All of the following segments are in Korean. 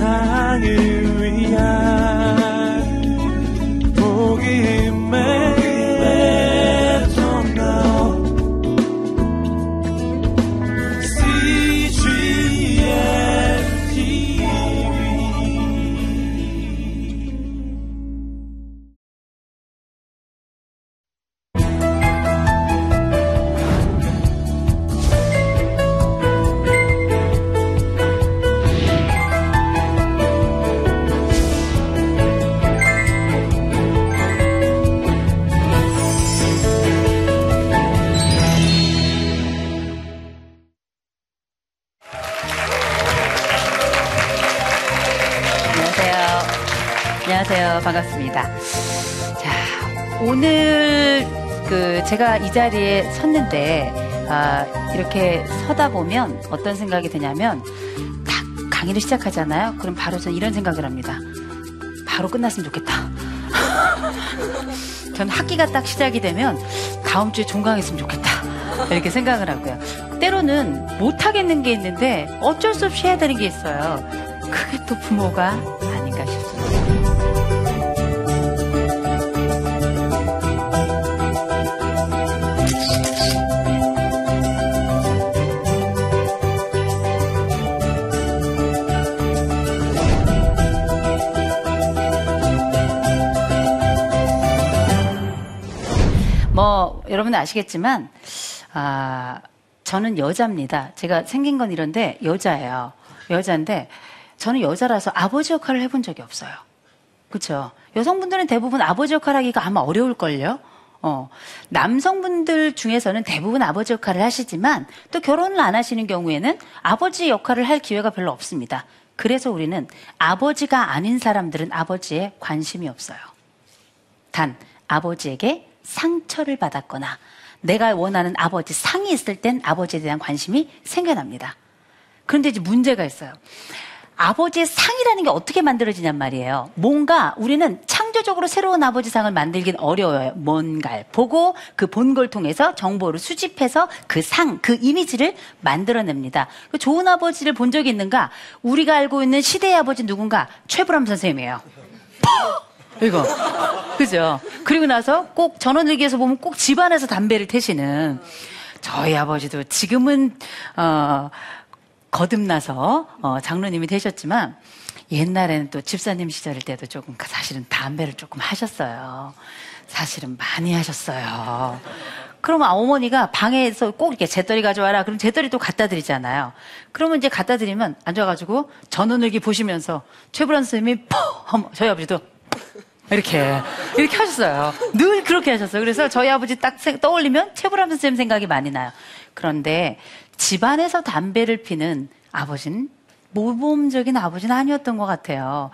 세상을 제가 이 자리에 섰는데 아, 이렇게 서다 보면 어떤 생각이 드냐면 딱 강의를 시작하잖아요. 그럼 바로 전 이런 생각을 합니다. 바로 끝났으면 좋겠다. 전 학기가 딱 시작이 되면 다음 주에 종강했으면 좋겠다. 이렇게 생각을 하고요. 때로는 못하겠는 게 있는데 어쩔 수 없이 해야 되는 게 있어요. 그게 또 부모가 여러분 아시겠지만 아 저는 여자입니다. 제가 생긴 건 이런데 여자예요. 여자인데 저는 여자라서 아버지 역할을 해본 적이 없어요. 그렇죠? 여성분들은 대부분 아버지 역할 하기가 아마 어려울걸요? 어, 남성분들 중에서는 대부분 아버지 역할을 하시지만 또 결혼을 안 하시는 경우에는 아버지 역할을 할 기회가 별로 없습니다. 그래서 우리는 아버지가 아닌 사람들은 아버지에 관심이 없어요. 단, 아버지에게 상처를 받았거나 내가 원하는 아버지 상이 있을 땐 아버지에 대한 관심이 생겨납니다. 그런데 이제 문제가 있어요. 아버지의 상이라는 게 어떻게 만들어지냔 말이에요. 뭔가 우리는 창조적으로 새로운 아버지 상을 만들긴 어려워요. 뭔가를 보고 그 본걸 통해서 정보를 수집해서 그 상, 그 이미지를 만들어냅니다. 그 좋은 아버지를 본 적이 있는가? 우리가 알고 있는 시대의 아버지 누군가? 최불암 선생님이에요. 이거. 그죠? 그리고 나서 꼭 전원일기에서 보면 꼭 집안에서 담배를 태시는 저희 아버지도 지금은, 어, 거듭나서, 어, 장로님이 되셨지만 옛날에는 또 집사님 시절 때도 조금 사실은 담배를 조금 하셨어요. 사실은 많이 하셨어요. 그러면 어머니가 방에서 꼭 이렇게 재떨이 가져와라. 그럼 재떨이 또 갖다 드리잖아요. 그러면 이제 갖다 드리면 앉아가지고 전원일기 보시면서 최불안 선생님이 퍽! 저희 아버지도 이렇게 이렇게 하셨어요. 늘 그렇게 하셨어요. 그래서 저희 아버지 딱 떠올리면 최불암 선생님 생각이 많이 나요. 그런데 집안에서 담배를 피는 아버지는 모범적인 아버지는 아니었던 것 같아요.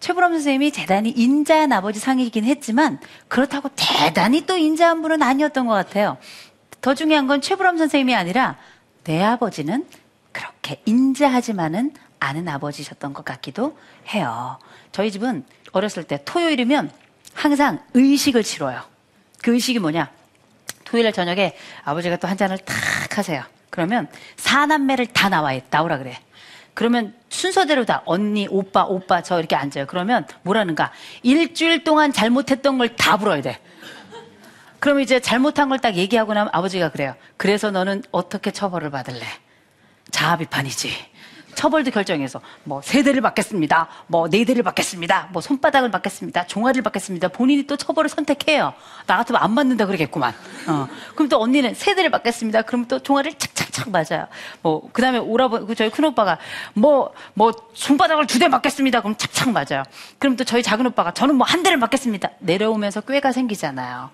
최불암 선생님이 대단히 인자한 아버지 상이긴 했지만 그렇다고 대단히 또 인자한 분은 아니었던 것 같아요. 더 중요한 건 최불암 선생님이 아니라 내 아버지는 그렇게 인자하지만은 않은 아버지셨던 것 같기도 해요. 저희 집은 어렸을 때 토요일이면 항상 의식을 치러요. 그 의식이 뭐냐? 토요일 저녁에 아버지가 또 한 잔을 탁 하세요. 그러면 사남매를 다 나와 나오라 그래. 그러면 순서대로 다 언니, 오빠, 오빠 저 이렇게 앉아요. 그러면 뭐라는가? 일주일 동안 잘못했던 걸 다 불어야 돼. 그럼 이제 잘못한 걸 딱 얘기하고 나면 아버지가 그래요. 그래서 너는 어떻게 처벌을 받을래? 자아 비판이지. 처벌도 결정해서 뭐 세 대를 받겠습니다. 뭐 네 대를 받겠습니다. 뭐 손바닥을 받겠습니다. 종아리를 받겠습니다. 본인이 또 처벌을 선택해요. 나 같으면 안 맞는다 그러겠구만. 어. 그럼 또 언니는 세 대를 받겠습니다. 그럼 또 종아리를 착착착 맞아요. 뭐 그다음에 오라버 그 저희 큰 오빠가 뭐뭐 뭐 손바닥을 두 대 맞겠습니다. 그럼 착착 맞아요. 그럼 또 저희 작은 오빠가 저는 뭐 한 대를 맞겠습니다. 내려오면서 꾀가 생기잖아요.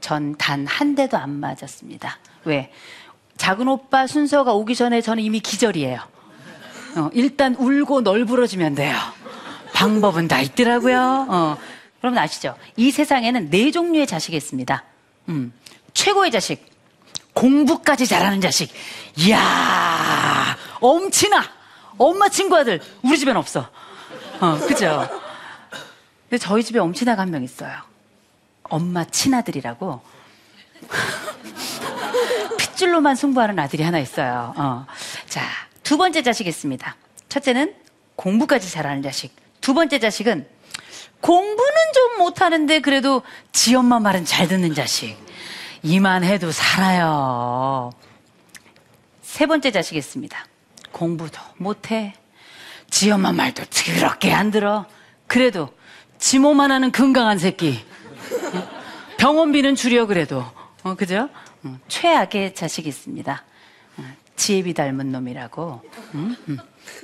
전 단 한 대도 안 맞았습니다. 왜? 작은 오빠 순서가 오기 전에 저는 이미 기절이에요. 어, 일단 울고 널브러지면 돼요. 방법은 다 있더라고요. 어. 여러분 아시죠? 이 세상에는 네 종류의 자식이 있습니다. 음, 최고의 자식, 공부까지 잘하는 자식. 이야, 엄친아, 엄마 친구 아들, 우리 집엔 없어. 어, 그죠? 근데 저희 집에 엄친아가 한 명 있어요. 엄마 친아들이라고. 핏줄로만 승부하는 아들이 하나 있어요. 어. 자, 두 번째 자식이 있습니다. 첫째는 공부까지 잘하는 자식. 두 번째 자식은 공부는 좀 못하는데 그래도 지 엄마 말은 잘 듣는 자식. 이만 해도 살아요. 세 번째 자식이 있습니다. 공부도 못해. 지 엄마 말도 더럽게 안 들어. 그래도 지몸 하나는 건강한 새끼. 병원비는 줄여 그래도. 어, 그죠? 어, 최악의 자식이 있습니다. 어, 지혜비 닮은 놈이라고. 음? 음.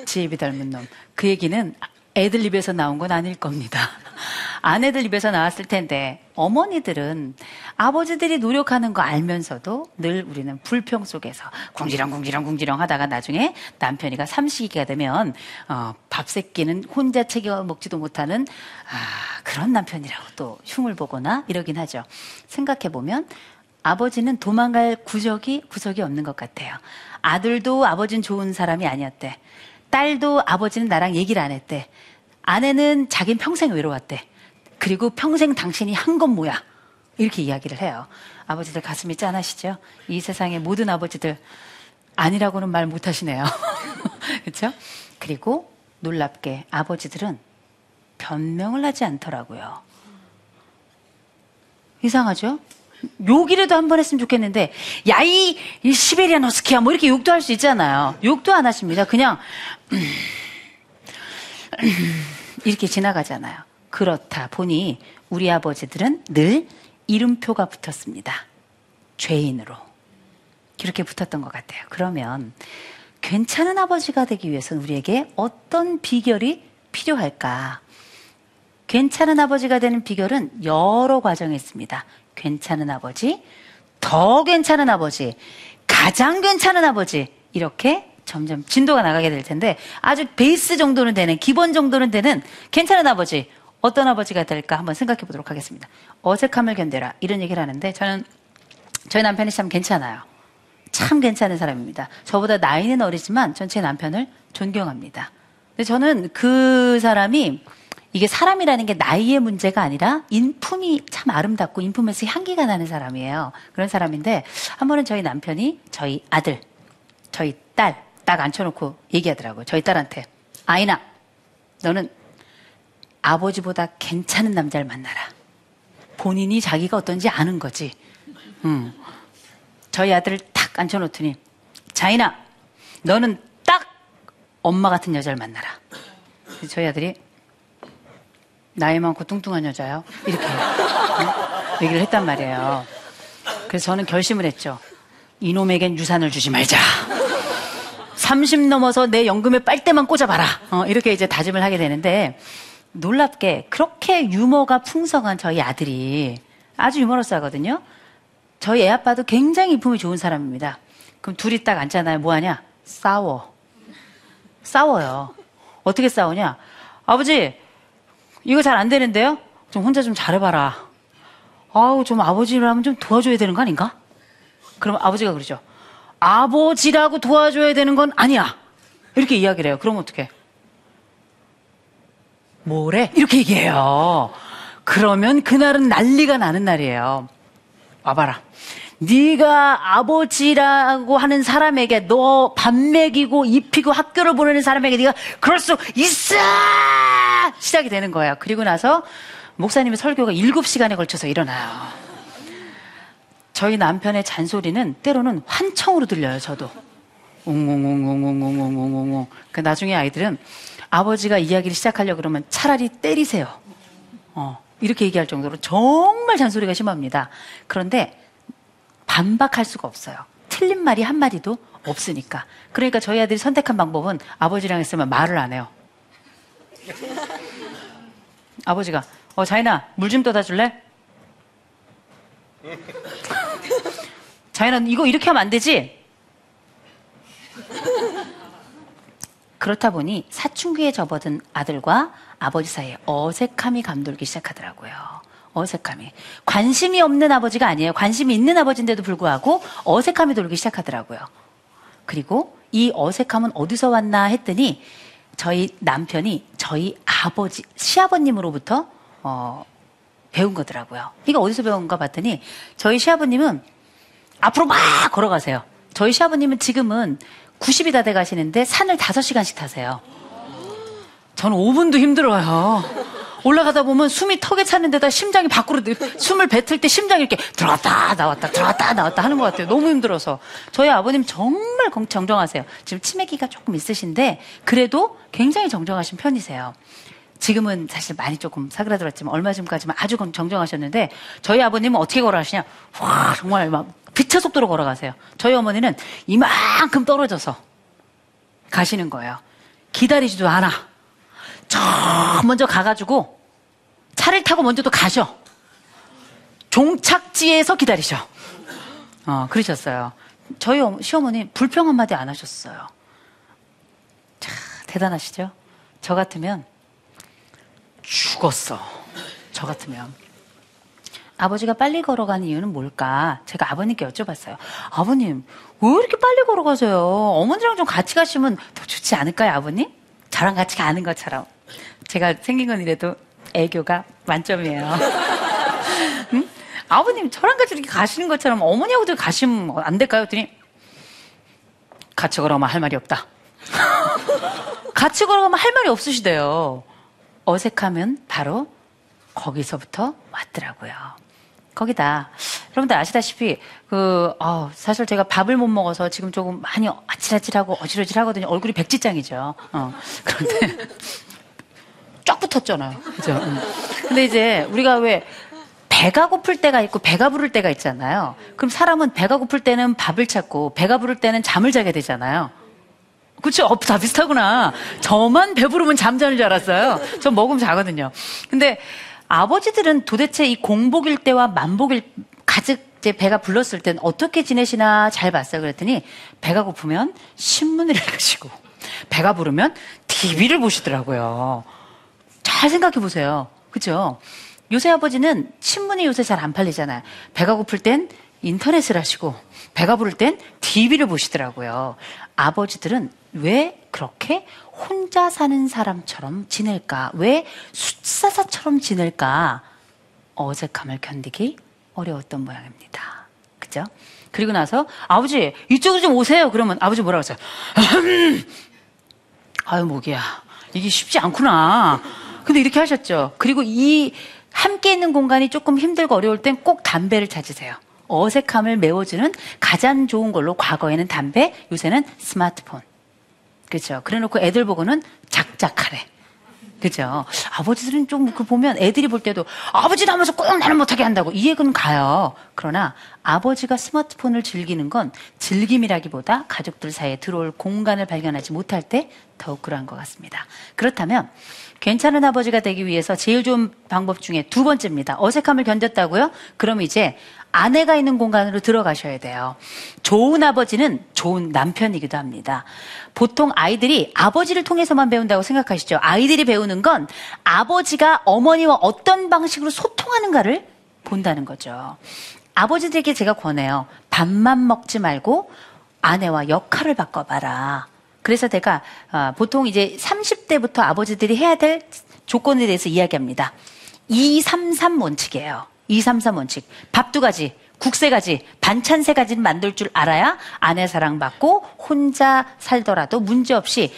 지혜비 닮은 놈. 그 얘기는 애들 입에서 나온 건 아닐 겁니다. 아내들 입에서 나왔을 텐데 어머니들은 아버지들이 노력하는 거 알면서도 늘 우리는 불평 속에서 궁지렁 궁지렁 궁지렁 하다가 나중에 남편이가 삼시기가 되면 어, 밥 새끼는 혼자 챙겨 먹지도 못하는 아, 그런 남편이라고 또 흉을 보거나 이러긴 하죠. 생각해 보면 아버지는 도망갈 구적이 구석이 없는 것 같아요. 아들도 아버지는 좋은 사람이 아니었대. 딸도 아버지는 나랑 얘기를 안 했대. 아내는 자긴 평생 외로웠대. 그리고 평생 당신이 한 건 뭐야? 이렇게 이야기를 해요. 아버지들 가슴이 짠하시죠? 이 세상의 모든 아버지들 아니라고는 말 못 하시네요. 그렇죠? 그리고 놀랍게 아버지들은 변명을 하지 않더라고요. 이상하죠? 욕이라도 한 번 했으면 좋겠는데, 야, 이, 이 시베리안 허스키야, 뭐 이렇게 욕도 할 수 있잖아요. 욕도 안 하십니다. 그냥, 이렇게 지나가잖아요. 그렇다 보니 우리 아버지들은 늘 이름표가 붙었습니다. 죄인으로. 이렇게 붙었던 것 같아요. 그러면 괜찮은 아버지가 되기 위해서는 우리에게 어떤 비결이 필요할까? 괜찮은 아버지가 되는 비결은 여러 과정이 있습니다. 괜찮은 아버지, 더 괜찮은 아버지, 가장 괜찮은 아버지, 이렇게 점점 진도가 나가게 될 텐데 아주 베이스 정도는 되는, 기본 정도는 되는 괜찮은 아버지, 어떤 아버지가 될까 한번 생각해 보도록 하겠습니다. 어색함을 견뎌라. 이런 얘기를 하는데 저는 저희 남편이 참 괜찮아요. 참 괜찮은 사람입니다. 저보다 나이는 어리지만 전 제 남편을 존경합니다. 근데 저는 그 사람이 이게 사람이라는 게 나이의 문제가 아니라 인품이 참 아름답고 인품에서 향기가 나는 사람이에요. 그런 사람인데 한 번은 저희 남편이 저희 아들, 저희 딸 딱 앉혀놓고 얘기하더라고요. 저희 딸한테 아이나 너는 아버지보다 괜찮은 남자를 만나라. 본인이 자기가 어떤지 아는 거지. 음. 저희 아들을 탁 앉혀놓더니 자이나 너는 딱 엄마 같은 여자를 만나라. 저희 아들이 나이 많고 뚱뚱한 여자요. 이렇게 응? 얘기를 했단 말이에요. 그래서 저는 결심을 했죠. 이놈에겐 유산을 주지 말자. 30 넘어서 내 연금에 빨대만 꽂아봐라. 어, 이렇게 이제 다짐을 하게 되는데 놀랍게 그렇게 유머가 풍성한 저희 아들이 아주 유머러스하거든요. 저희 애 아빠도 굉장히 인품이 좋은 사람입니다. 그럼 둘이 딱 앉잖아요. 뭐 하냐? 싸워. 싸워요. 어떻게 싸우냐? 아버지, 이거 잘 안 되는데요? 좀 혼자 좀 잘해봐라. 아우, 좀 아버지라면 좀 도와줘야 되는 거 아닌가? 그럼 아버지가 그러죠. 아버지라고 도와줘야 되는 건 아니야. 이렇게 이야기를 해요. 그럼 어떻게? 뭐래? 이렇게 얘기해요. 그러면 그날은 난리가 나는 날이에요. 와봐라. 네가 아버지라고 하는 사람에게 너 밥 먹이고 입히고 학교를 보내는 사람에게 네가 그럴 수 있어! 시작이 되는 거예요. 그리고 나서 목사님의 설교가 7시간에 걸쳐서 일어나요. 저희 남편의 잔소리는 때로는 환청으로 들려요, 저도. 웅웅웅웅웅웅웅웅웅. 그 나중에 아이들은 아버지가 이야기를 시작하려고 그러면 차라리 때리세요. 어, 이렇게 얘기할 정도로 정말 잔소리가 심합니다. 그런데 반박할 수가 없어요. 틀린 말이 한 마디도 없으니까. 그러니까 저희 아들이 선택한 방법은 아버지랑 했으면 말을 안 해요. 아버지가, 어, 자인아, 물 좀 떠다 줄래? 자인아, 이거 이렇게 하면 안 되지? 그렇다 보니 사춘기에 접어든 아들과 아버지 사이에 어색함이 감돌기 시작하더라고요. 어색함이. 관심이 없는 아버지가 아니에요. 관심이 있는 아버지인데도 불구하고 어색함이 돌기 시작하더라고요. 그리고 이 어색함은 어디서 왔나 했더니 저희 남편이 저희 아버지, 시아버님으로부터 어, 배운 거더라고요. 이거 어디서 배운가 봤더니 저희 시아버님은 앞으로 막 걸어가세요. 저희 시아버님은 지금은 90이 다 돼 가시는데 산을 5시간씩 타세요. 저는 5분도 힘들어요. 올라가다 보면 숨이 턱에 차는 데다 심장이 밖으로 숨을 뱉을 때 심장이 이렇게 들어갔다 나왔다 들어갔다 나왔다 하는 것 같아요. 너무 힘들어서. 저희 아버님 정말 정정하세요. 지금 치매기가 조금 있으신데 그래도 굉장히 정정하신 편이세요. 지금은 사실 많이 조금 사그라들었지만 얼마 전까지만 아주 정정하셨는데 저희 아버님은 어떻게 걸어가시냐? 와 정말 막 빛의 속도로 걸어가세요. 저희 어머니는 이만큼 떨어져서 가시는 거예요. 기다리지도 않아. 저 먼저 가가지고 차를 타고 먼저 또 가셔. 종착지에서 기다리셔. 어, 그러셨어요. 저희 시어머니 불평 한마디 안 하셨어요. 자, 대단하시죠? 저 같으면 죽었어. 저 같으면. 아버지가 빨리 걸어가는 이유는 뭘까? 제가 아버님께 여쭤봤어요. 아버님, 왜 이렇게 빨리 걸어가세요? 어머니랑 좀 같이 가시면 더 좋지 않을까요, 아버님? 저랑 같이 가는 것처럼. 제가 생긴 건 이래도 애교가 만점이에요. 응? 아버님, 저랑 같이 이렇게 가시는 것처럼 어머니하고도 가시면 안 될까요? 그랬더니, 같이 걸어가면 할 말이 없다. 같이 걸어가면 할 말이 없으시대요. 어색하면 바로 거기서부터 왔더라고요. 거기다 여러분들 아시다시피 그 어, 사실 제가 밥을 못 먹어서 지금 조금 많이 아찔아찔하고 어지러질하거든요. 얼굴이 백지장이죠. 어, 그런데 쫙 붙었잖아요. 그죠? 음. 근데 이제 우리가 왜 배가 고플 때가 있고 배가 부를 때가 있잖아요. 그럼 사람은 배가 고플 때는 밥을 찾고 배가 부를 때는 잠을 자게 되잖아요. 그쵸? 어, 다 비슷하구나. 저만 배부르면 잠자는 줄 알았어요. 전 먹으면 자거든요. 근데 아버지들은 도대체 이 공복일 때와 만복일, 가득 이제 배가 불렀을 땐 어떻게 지내시나 잘 봤어요. 그랬더니 배가 고프면 신문을 읽으시고 배가 부르면 TV를 보시더라고요. 잘 생각해 보세요. 그죠? 요새 아버지는 신문이 요새 잘 안 팔리잖아요. 배가 고플 땐 인터넷을 하시고 배가 부를 땐 TV를 보시더라고요. 아버지들은 왜 그렇게 혼자 사는 사람처럼 지낼까? 왜 숫사사처럼 지낼까? 어색함을 견디기 어려웠던 모양입니다. 그죠? 그리고 나서 아버지 이쪽으로 좀 오세요. 그러면 아버지 뭐라고 하세요? 아유 목이야. 이게 쉽지 않구나. 근데 이렇게 하셨죠. 그리고 이 함께 있는 공간이 조금 힘들고 어려울 땐 꼭 담배를 찾으세요. 어색함을 메워주는 가장 좋은 걸로 과거에는 담배, 요새는 스마트폰. 그렇죠. 그래놓고 애들 보고는 작작하래. 그죠. 아버지들은 좀 그 보면 애들이 볼 때도 아버지 나면서 꼭 나는 못하게 한다고 이해는 가요. 그러나 아버지가 스마트폰을 즐기는 건 즐김이라기보다 가족들 사이에 들어올 공간을 발견하지 못할 때 더욱 그러한 것 같습니다. 그렇다면 괜찮은 아버지가 되기 위해서 제일 좋은 방법 중에 두 번째입니다. 어색함을 견뎠다고요? 그럼 이제 아내가 있는 공간으로 들어가셔야 돼요. 좋은 아버지는 좋은 남편이기도 합니다. 보통 아이들이 아버지를 통해서만 배운다고 생각하시죠. 아이들이 배우는 건 아버지가 어머니와 어떤 방식으로 소통하는가를 본다는 거죠. 아버지들에게 제가 권해요. 밥만 먹지 말고 아내와 역할을 바꿔봐라. 그래서 제가 어, 보통 이제 30대부터 아버지들이 해야 될 조건에 대해서 이야기합니다. 233 원칙이에요. 233 원칙. 밥 두 가지, 국 세 가지, 반찬 세 가지는 만들 줄 알아야 아내 사랑받고 혼자 살더라도 문제없이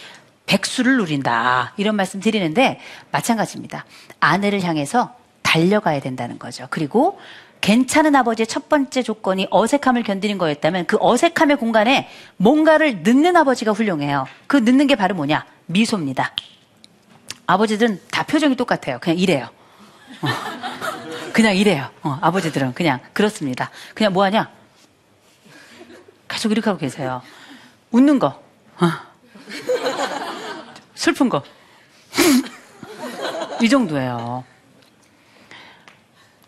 백수를 누린다. 이런 말씀 드리는데 마찬가지입니다. 아내를 향해서 달려가야 된다는 거죠. 그리고 괜찮은 아버지의 첫 번째 조건이 어색함을 견디는 거였다면 그 어색함의 공간에 뭔가를 넣는 아버지가 훌륭해요. 그 넣는 게 바로 뭐냐? 미소입니다. 아버지들은 다 표정이 똑같아요. 그냥 이래요. 어. 그냥 이래요. 어, 아버지들은 그냥 그렇습니다. 그냥 뭐 하냐? 계속 이렇게 하고 계세요. 웃는 거. 어. 슬픈 거. 이 정도예요.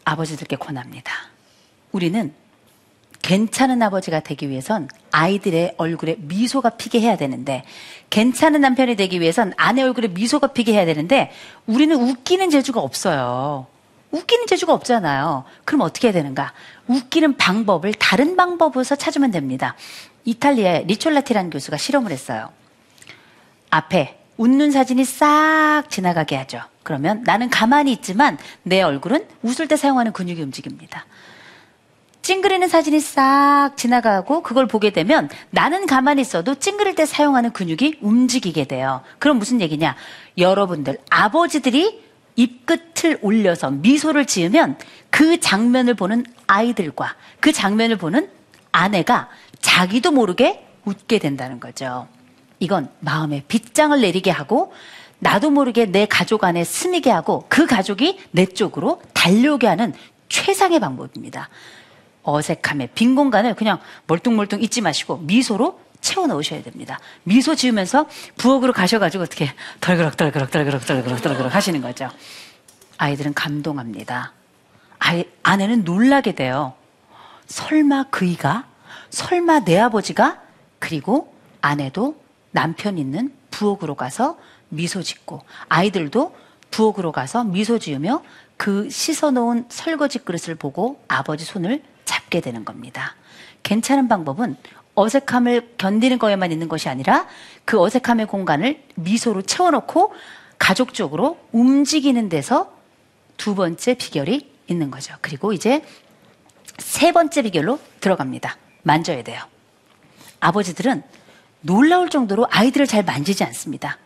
아버지들께 권합니다. 우리는 괜찮은 아버지가 되기 위해선 아이들의 얼굴에 미소가 피게 해야 되는데, 괜찮은 남편이 되기 위해선 아내 얼굴에 미소가 피게 해야 되는데, 우리는 웃기는 재주가 없어요. 웃기는 재주가 없잖아요. 그럼 어떻게 해야 되는가? 웃기는 방법을 다른 방법에서 찾으면 됩니다. 이탈리아의 리촐라티라는 교수가 실험을 했어요. 앞에 웃는 사진이 싹 지나가게 하죠. 그러면 나는 가만히 있지만 내 얼굴은 웃을 때 사용하는 근육이 움직입니다. 찡그리는 사진이 싹 지나가고 그걸 보게 되면 나는 가만히 있어도 찡그릴 때 사용하는 근육이 움직이게 돼요. 그럼 무슨 얘기냐? 여러분들, 아버지들이 입끝을 올려서 미소를 지으면 그 장면을 보는 아이들과 그 장면을 보는 아내가 자기도 모르게 웃게 된다는 거죠. 이건 마음에 빗장을 내리게 하고 나도 모르게 내 가족 안에 스미게 하고 그 가족이 내 쪽으로 달려오게 하는 최상의 방법입니다. 어색함에 빈 공간을 그냥 멀뚱멀뚱 잊지 마시고 미소로 채워 넣으셔야 됩니다. 미소 지으면서 부엌으로 가셔가지고 어떻게 덜그럭 덜그럭 덜그럭 덜그럭 덜그럭 하시는 거죠. 아이들은 감동합니다. 아이, 아내는 놀라게 돼요. 설마 그이가? 설마 내 아버지가? 그리고 아내도 남편 있는 부엌으로 가서 미소 짓고 아이들도 부엌으로 가서 미소 지으며 그 씻어놓은 설거지 그릇을 보고 아버지 손을 잡게 되는 겁니다. 괜찮은 방법은 어색함을 견디는 거에만 있는 것이 아니라 그 어색함의 공간을 미소로 채워놓고 가족적으로 움직이는 데서 두 번째 비결이 있는 거죠. 그리고 이제 세 번째 비결로 들어갑니다. 만져야 돼요. 아버지들은 놀라울 정도로 아이들을 잘 만지지 않습니다.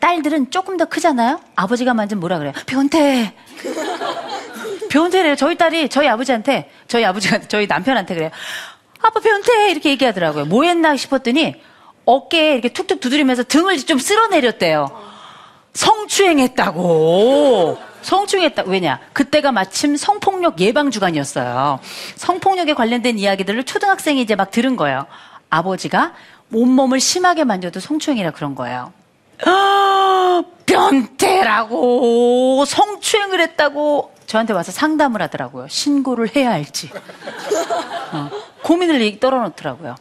딸들은 조금 더 크잖아요? 아버지가 만지면 뭐라 그래요? 변태! 변태래요. 저희 딸이 저희 아버지한테, 저희 아버지가, 저희 남편한테 그래요. 아빠 변태! 이렇게 얘기하더라고요. 뭐 했나 싶었더니 어깨에 이렇게 툭툭 두드리면서 등을 좀 쓸어내렸대요. 성추행했다고. 성추행했다. 왜냐? 그때가 마침 성폭력 예방 주간이었어요. 성폭력에 관련된 이야기들을 초등학생이 이제 막 들은 거예요. 아버지가 온몸을 심하게 만져도 성추행이라 그런 거예요. 아, 변태라고 성추행을 했다고 저한테 와서 상담을 하더라고요. 신고를 해야 할지. 어, 고민을 떨어놓더라고요.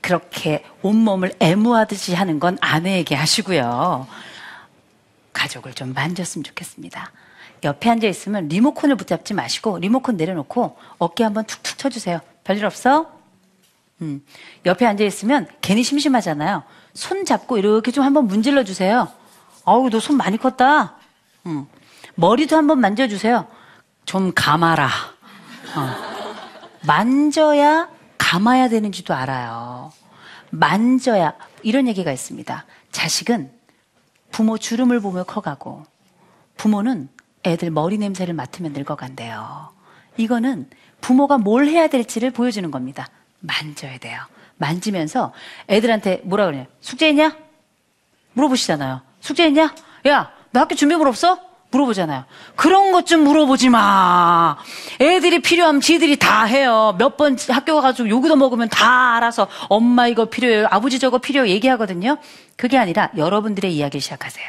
그렇게 온몸을 애무하듯이 하는 건 아내에게 하시고요. 가족을 좀 만졌으면 좋겠습니다. 옆에 앉아 있으면 리모컨을 붙잡지 마시고 리모컨 내려놓고 어깨 한번 툭툭 쳐주세요. 별일 없어? 음, 옆에 앉아 있으면 괜히 심심하잖아요. 손 잡고 이렇게 좀 한번 문질러 주세요. 아우, 너 손 많이 컸다. 음, 머리도 한번 만져주세요. 좀 감아라. 어. 만져야 감아야 되는지도 알아요. 만져야 이런 얘기가 있습니다. 자식은 부모 주름을 보며 커가고 부모는 애들 머리 냄새를 맡으면 늙어간대요. 이거는 부모가 뭘 해야 될지를 보여주는 겁니다. 만져야 돼요. 만지면서 애들한테 뭐라 그래요? 숙제 했냐? 물어보시잖아요. 숙제 했냐? 야, 너 학교 준비물 없어? 물어보잖아요. 그런 것 좀 물어보지 마. 애들이 필요하면 지들이 다 해요. 몇 번 학교 가가지고 요구도 먹으면 다 알아서 엄마 이거 필요해요. 아버지 저거 필요해 얘기하거든요. 그게 아니라 여러분들의 이야기를 시작하세요.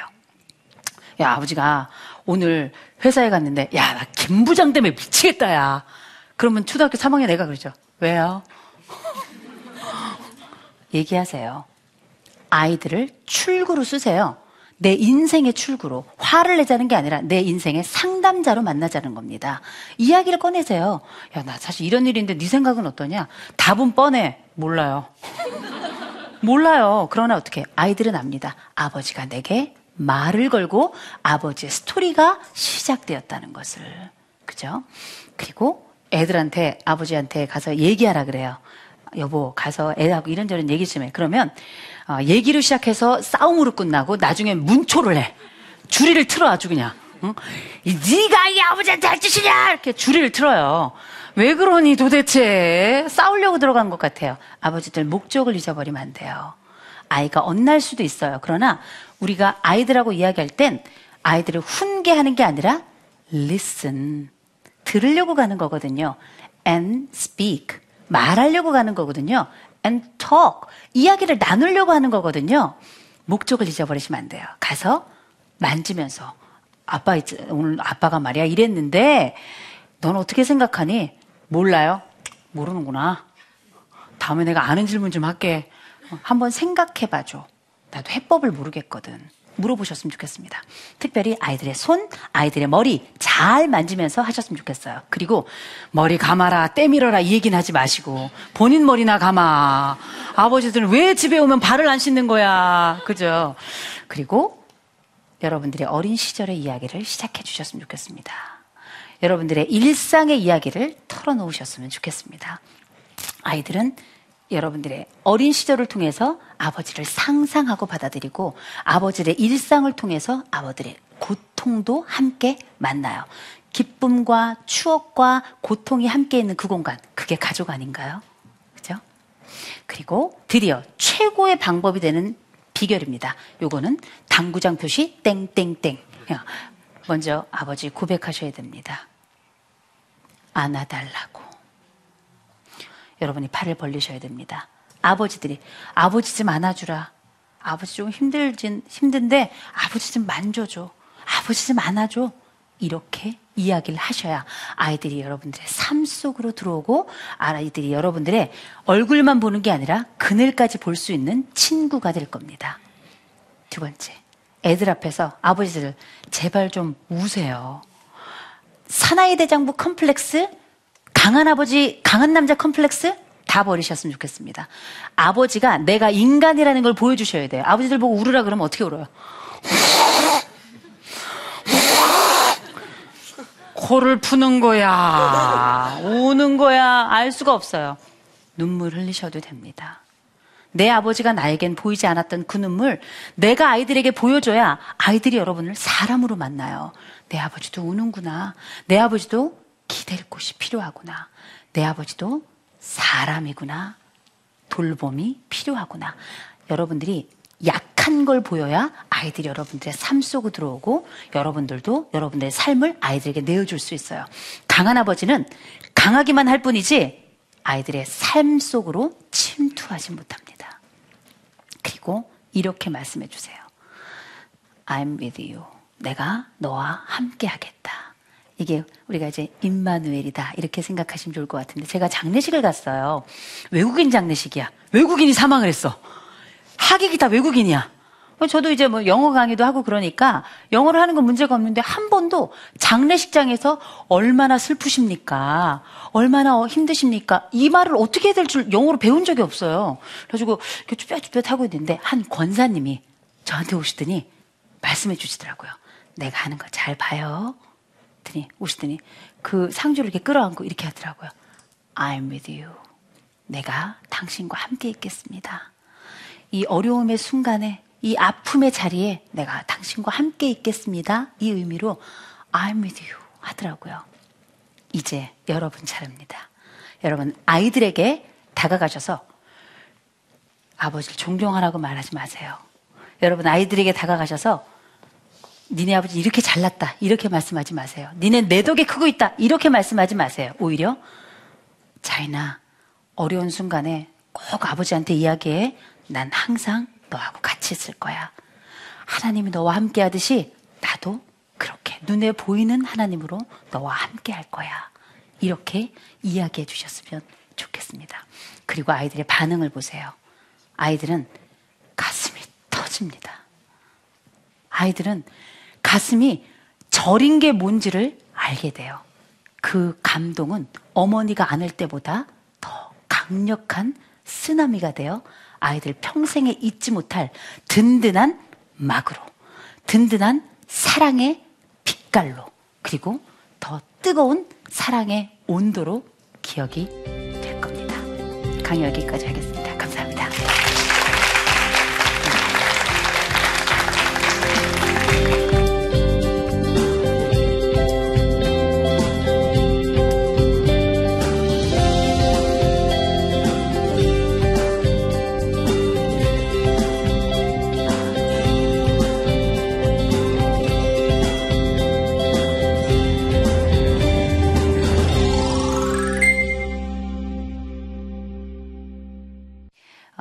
야, 아버지가 오늘 회사에 갔는데, 야, 나 김 부장 때문에 미치겠다, 야. 그러면 초등학교 3학년 애가 그러죠. 왜요? 얘기하세요. 아이들을 출구로 쓰세요. 내 인생의 출구로 화를 내자는 게 아니라 내 인생의 상담자로 만나자는 겁니다. 이야기를 꺼내세요. 야, 나 사실 이런 일인데 네 생각은 어떠냐? 답은 뻔해. 몰라요. 몰라요. 그러나 어떻게 아이들은 압니다. 아버지가 내게 말을 걸고 아버지의 스토리가 시작되었다는 것을. 그죠? 그리고 애들한테 아버지한테 가서 얘기하라 그래요. 여보 가서 애하고 이런저런 얘기 좀 해. 그러면 어, 얘기를 시작해서 싸움으로 끝나고 나중에 문초를 해. 줄이를 틀어 아주 그냥. 응? 네가 이 아버지한테 할 짓이냐 이렇게 줄이를 틀어요. 왜 그러니 도대체 싸우려고 들어간 것 같아요. 아버지들 목적을 잊어버리면 안 돼요. 아이가 엇날 수도 있어요. 그러나 우리가 아이들하고 이야기할 땐 아이들을 훈계하는 게 아니라 listen 들으려고 가는 거거든요. and speak 말하려고 가는 거거든요. and talk. 이야기를 나누려고 하는 거거든요. 목적을 잊어버리시면 안 돼요. 가서 만지면서 아빠 오늘 아빠가 말이야 이랬는데 넌 어떻게 생각하니? 몰라요. 모르는구나. 다음에 내가 아는 질문 좀 할게. 한번 생각해 봐줘. 나도 해법을 모르겠거든. 물어보셨으면 좋겠습니다. 특별히 아이들의 손, 아이들의 머리 잘 만지면서 하셨으면 좋겠어요. 그리고 머리 감아라, 때밀어라 이 얘기는 하지 마시고 본인 머리나 감아. 아버지들은 왜 집에 오면 발을 안 씻는 거야. 그죠? 그리고 여러분들의 어린 시절의 이야기를 시작해 주셨으면 좋겠습니다. 여러분들의 일상의 이야기를 털어놓으셨으면 좋겠습니다. 아이들은 여러분들의 어린 시절을 통해서 아버지를 상상하고 받아들이고 아버지의 일상을 통해서 아버들의 고통도 함께 만나요. 기쁨과 추억과 고통이 함께 있는 그 공간, 그게 가족 아닌가요? 그죠? 그리고 드디어 최고의 방법이 되는 비결입니다. 요거는 당구장 표시 땡땡땡. 먼저 아버지 고백하셔야 됩니다. 안아달라고. 여러분이 팔을 벌리셔야 됩니다. 아버지들이 아버지 좀 안아주라. 아버지 좀 힘들진 힘든데 아버지 좀 만져줘. 아버지 좀 안아줘. 이렇게 이야기를 하셔야 아이들이 여러분들의 삶 속으로 들어오고 아이들이 여러분들의 얼굴만 보는 게 아니라 그늘까지 볼 수 있는 친구가 될 겁니다. 두 번째, 애들 앞에서 아버지들 제발 좀 우세요. 사나이 대장부 컴플렉스, 강한 아버지, 강한 남자 컴플렉스 다 버리셨으면 좋겠습니다. 아버지가 내가 인간이라는 걸 보여주셔야 돼요. 아버지들 보고 울으라 그러면 어떻게 울어요? 코를 푸는 거야. 우는 거야. 알 수가 없어요. 눈물 흘리셔도 됩니다. 내 아버지가 나에겐 보이지 않았던 그 눈물, 내가 아이들에게 보여줘야 아이들이 여러분을 사람으로 만나요. 내 아버지도 우는구나. 내 아버지도 기댈 곳이 필요하구나. 내 아버지도 사람이구나. 돌봄이 필요하구나. 여러분들이 약한 걸 보여야 아이들이 여러분들의 삶 속으로 들어오고 여러분들도 여러분들의 삶을 아이들에게 내어줄 수 있어요. 강한 아버지는 강하기만 할 뿐이지 아이들의 삶 속으로 침투하지 못합니다. 그리고 이렇게 말씀해 주세요. I'm with you. 내가 너와 함께 하겠다. 이게 우리가 이제 임마누엘이다 이렇게 생각하시면 좋을 것 같은데 제가 장례식을 갔어요. 외국인 장례식이야. 외국인이 사망을 했어. 하객이 다 외국인이야. 저도 이제 뭐 영어 강의도 하고 그러니까 영어를 하는 건 문제가 없는데 한 번도 장례식장에서 얼마나 슬프십니까? 얼마나 힘드십니까? 이 말을 어떻게 해야 될 줄 영어로 배운 적이 없어요. 그래가지고 이렇게 쭈뼛쭈뼛 하고 있는데 한 권사님이 저한테 오시더니 말씀해 주시더라고요. 내가 하는 거 잘 봐요. 그랬더니 오시더니 그 상주를 이렇게 끌어안고 이렇게 하더라고요. I'm with you. 내가 당신과 함께 있겠습니다. 이 어려움의 순간에 이 아픔의 자리에 내가 당신과 함께 있겠습니다. 이 의미로 I'm with you 하더라고요. 이제 여러분 차례입니다. 여러분 아이들에게 다가가셔서 아버지를 존경하라고 말하지 마세요. 여러분 아이들에게 다가가셔서 니네 아버지 이렇게 잘났다. 이렇게 말씀하지 마세요. 니네 내 덕에 크고 있다. 이렇게 말씀하지 마세요. 오히려 자이나 어려운 순간에 꼭 아버지한테 이야기해. 난 항상 너하고 같이 있을 거야. 하나님이 너와 함께 하듯이 나도 그렇게 눈에 보이는 하나님으로 너와 함께 할 거야. 이렇게 이야기해 주셨으면 좋겠습니다. 그리고 아이들의 반응을 보세요. 아이들은 가슴이 터집니다. 아이들은 가슴이 저린 게 뭔지를 알게 돼요. 그 감동은 어머니가 안을 때보다 더 강력한 쓰나미가 되어 아이들 평생에 잊지 못할 든든한 막으로, 든든한 사랑의 빛깔로, 그리고 더 뜨거운 사랑의 온도로 기억이 될 겁니다. 강의 여기까지 하겠습니다.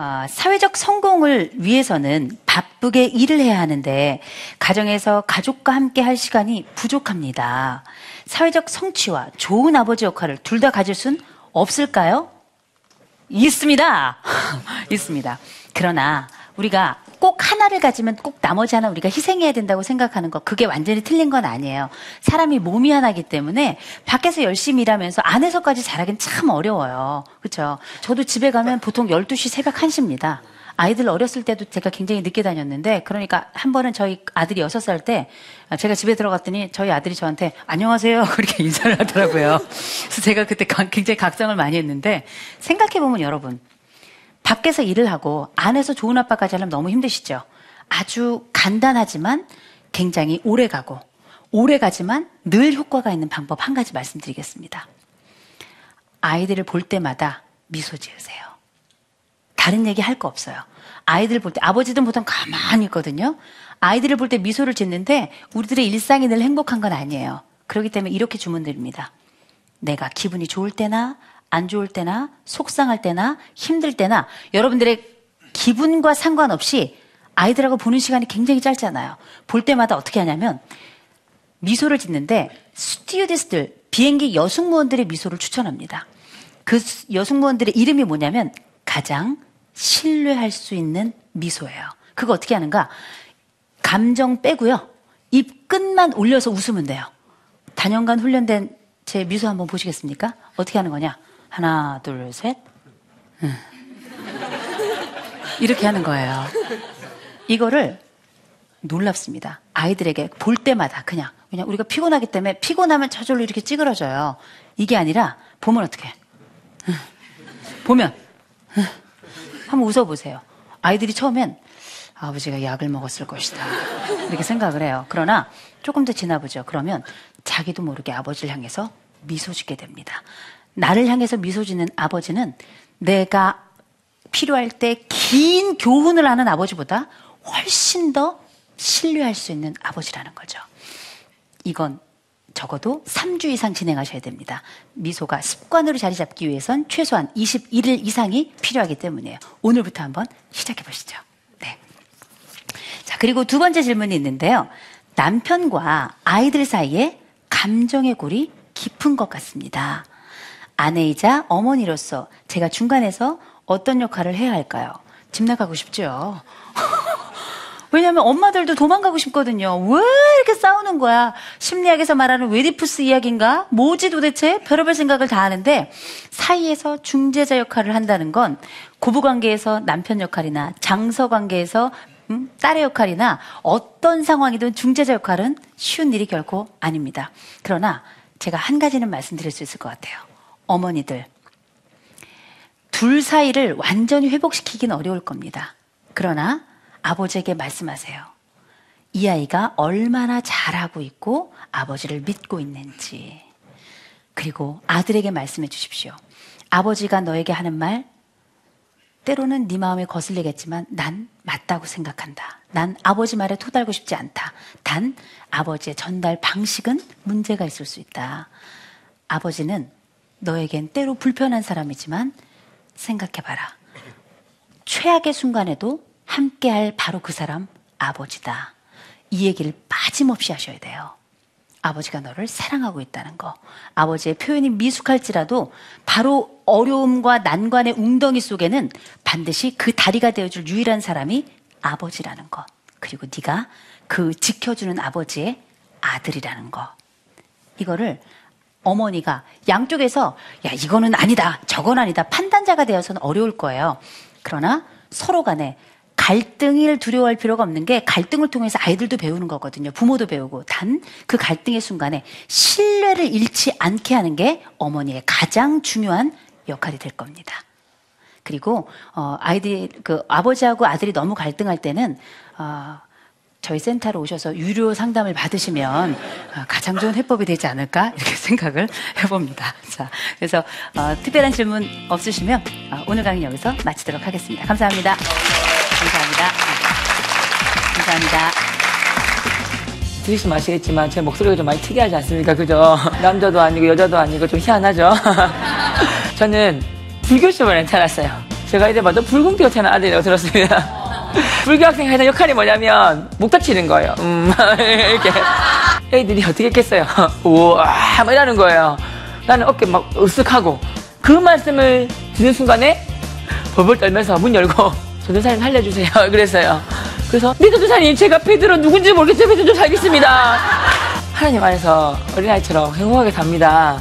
어, 사회적 성공을 위해서는 바쁘게 일을 해야 하는데 가정에서 가족과 함께 할 시간이 부족합니다. 사회적 성취와 좋은 아버지 역할을 둘 다 가질 순 없을까요? 있습니다. 있습니다. 그러나 우리가 꼭 하나를 가지면 꼭 나머지 하나 우리가 희생해야 된다고 생각하는 거 그게 완전히 틀린 건 아니에요. 사람이 몸이 하나기 때문에 밖에서 열심히 일하면서 안에서까지 잘하긴 참 어려워요. 그렇죠? 저도 집에 가면 보통 12시 새벽 1시입니다. 아이들 어렸을 때도 제가 굉장히 늦게 다녔는데 그러니까 한 번은 저희 아들이 여섯 살 때 제가 집에 들어갔더니 저희 아들이 저한테 안녕하세요 그렇게 인사를 하더라고요. 그래서 제가 그때 굉장히 각성을 많이 했는데 생각해 보면 여러분 밖에서 일을 하고 안에서 좋은 아빠까지 하려면 너무 힘드시죠. 아주 간단하지만 굉장히 오래 가고 오래 가지만 늘 효과가 있는 방법 한 가지 말씀드리겠습니다. 아이들을 볼 때마다 미소 지으세요. 다른 얘기 할 거 없어요. 아이들 볼 때, 아버지들 보통 가만히 있거든요. 아이들을 볼 때 미소를 짓는데 우리들의 일상이 늘 행복한 건 아니에요. 그렇기 때문에 이렇게 주문드립니다. 내가 기분이 좋을 때나 안 좋을 때나 속상할 때나 힘들 때나 여러분들의 기분과 상관없이 아이들하고 보는 시간이 굉장히 짧잖아요. 볼 때마다 어떻게 하냐면 미소를 짓는데 스튜디스들 비행기 여승무원들의 미소를 추천합니다. 그 여승무원들의 이름이 뭐냐면 가장 신뢰할 수 있는 미소예요. 그거 어떻게 하는가? 감정 빼고요. 입 끝만 올려서 웃으면 돼요. 단연간 훈련된 제 미소 한번 보시겠습니까? 어떻게 하는 거냐? 하나, 둘, 셋. 이렇게 하는 거예요. 이거를 놀랍습니다. 아이들에게 볼 때마다 그냥 그냥 우리가 피곤하기 때문에 피곤하면 저절로 이렇게 찌그러져요. 이게 아니라 보면 어떻게? 보면 한번 웃어보세요. 아이들이 처음엔 아버지가 약을 먹었을 것이다. 이렇게 생각을 해요. 그러나 조금 더 지나보죠. 그러면 자기도 모르게 아버지를 향해서 미소 짓게 됩니다. 나를 향해서 미소 짓는 아버지는 내가 필요할 때 긴 교훈을 하는 아버지보다 훨씬 더 신뢰할 수 있는 아버지라는 거죠. 이건 적어도 3주 이상 진행하셔야 됩니다. 미소가 습관으로 자리 잡기 위해선 최소한 21일 이상이 필요하기 때문이에요. 오늘부터 한번 시작해 보시죠. 네. 자, 그리고 두 번째 질문이 있는데요. 남편과 아이들 사이에 감정의 골이 깊은 것 같습니다. 아내이자 어머니로서 제가 중간에서 어떤 역할을 해야 할까요? 집 나가고 싶죠. 왜냐하면 엄마들도 도망가고 싶거든요. 왜 이렇게 싸우는 거야? 심리학에서 말하는 웨디푸스 이야기인가? 뭐지 도대체? 별의별 생각을 다 하는데 사이에서 중재자 역할을 한다는 건 고부관계에서 남편 역할이나 장서관계에서 음? 딸의 역할이나 어떤 상황이든 중재자 역할은 쉬운 일이 결코 아닙니다. 그러나 제가 한 가지는 말씀드릴 수 있을 것 같아요. 어머니들. 둘 사이를 완전히 회복시키기는 어려울 겁니다. 그러나 아버지에게 말씀하세요. 이 아이가 얼마나 잘하고 있고 아버지를 믿고 있는지. 그리고 아들에게 말씀해 주십시오. 아버지가 너에게 하는 말, 때로는 네 마음에 거슬리겠지만 난 맞다고 생각한다. 난 아버지 말에 토달고 싶지 않다. 단 아버지의 전달 방식은 문제가 있을 수 있다. 아버지는 너에겐 때로 불편한 사람이지만 생각해봐라. 최악의 순간에도 함께할 바로 그 사람 아버지다. 이 얘기를 빠짐없이 하셔야 돼요. 아버지가 너를 사랑하고 있다는 거. 아버지의 표현이 미숙할지라도 바로 어려움과 난관의 웅덩이 속에는 반드시 그 다리가 되어줄 유일한 사람이 아버지라는 것. 그리고 네가 그 지켜주는 아버지의 아들이라는 것. 이거를 어머니가 양쪽에서 야 이거는 아니다 저건 아니다 판단자가 되어서는 어려울 거예요. 그러나 서로 간에 갈등을 두려워할 필요가 없는 게 갈등을 통해서 아이들도 배우는 거거든요. 부모도 배우고. 단 그 갈등의 순간에 신뢰를 잃지 않게 하는 게 어머니의 가장 중요한 역할이 될 겁니다. 그리고 어, 아이들 그 아버지하고 아들이 너무 갈등할 때는 어, 저희 센터로 오셔서 유료 상담을 받으시면 어, 가장 좋은 해법이 되지 않을까 이렇게 생각을 해봅니다. 자, 그래서 어, 특별한 질문 없으시면 어, 오늘 강의 여기서 마치도록 하겠습니다. 감사합니다. 감사합니다. 감사합니다. 들으시면 아시겠지만 제 목소리가 좀 많이 특이하지 않습니까? 그죠? 남자도 아니고 여자도 아니고 좀 희한하죠? 저는 불교 시험을 태어났어요. 제가 이제 봐도 불공대가 태어난 아들이라고 들었습니다. 불교 학생이 하는 역할이 뭐냐면 목 다치는 거예요. 음, 이렇게. 애들이 어떻게 했겠어요? 우와, 막 이러는 거예요. 나는 어깨 막 으쓱하고 그 말씀을 듣는 순간에 벌벌 떨면서 문 열고 전도사님 살려주세요. 그랬어요. 그래서 네 전도사님 제가 베드로 누군지 모르겠지만 베드로 좀 살겠습니다. 하나님 안에서 어린아이처럼 행복하게 삽니다.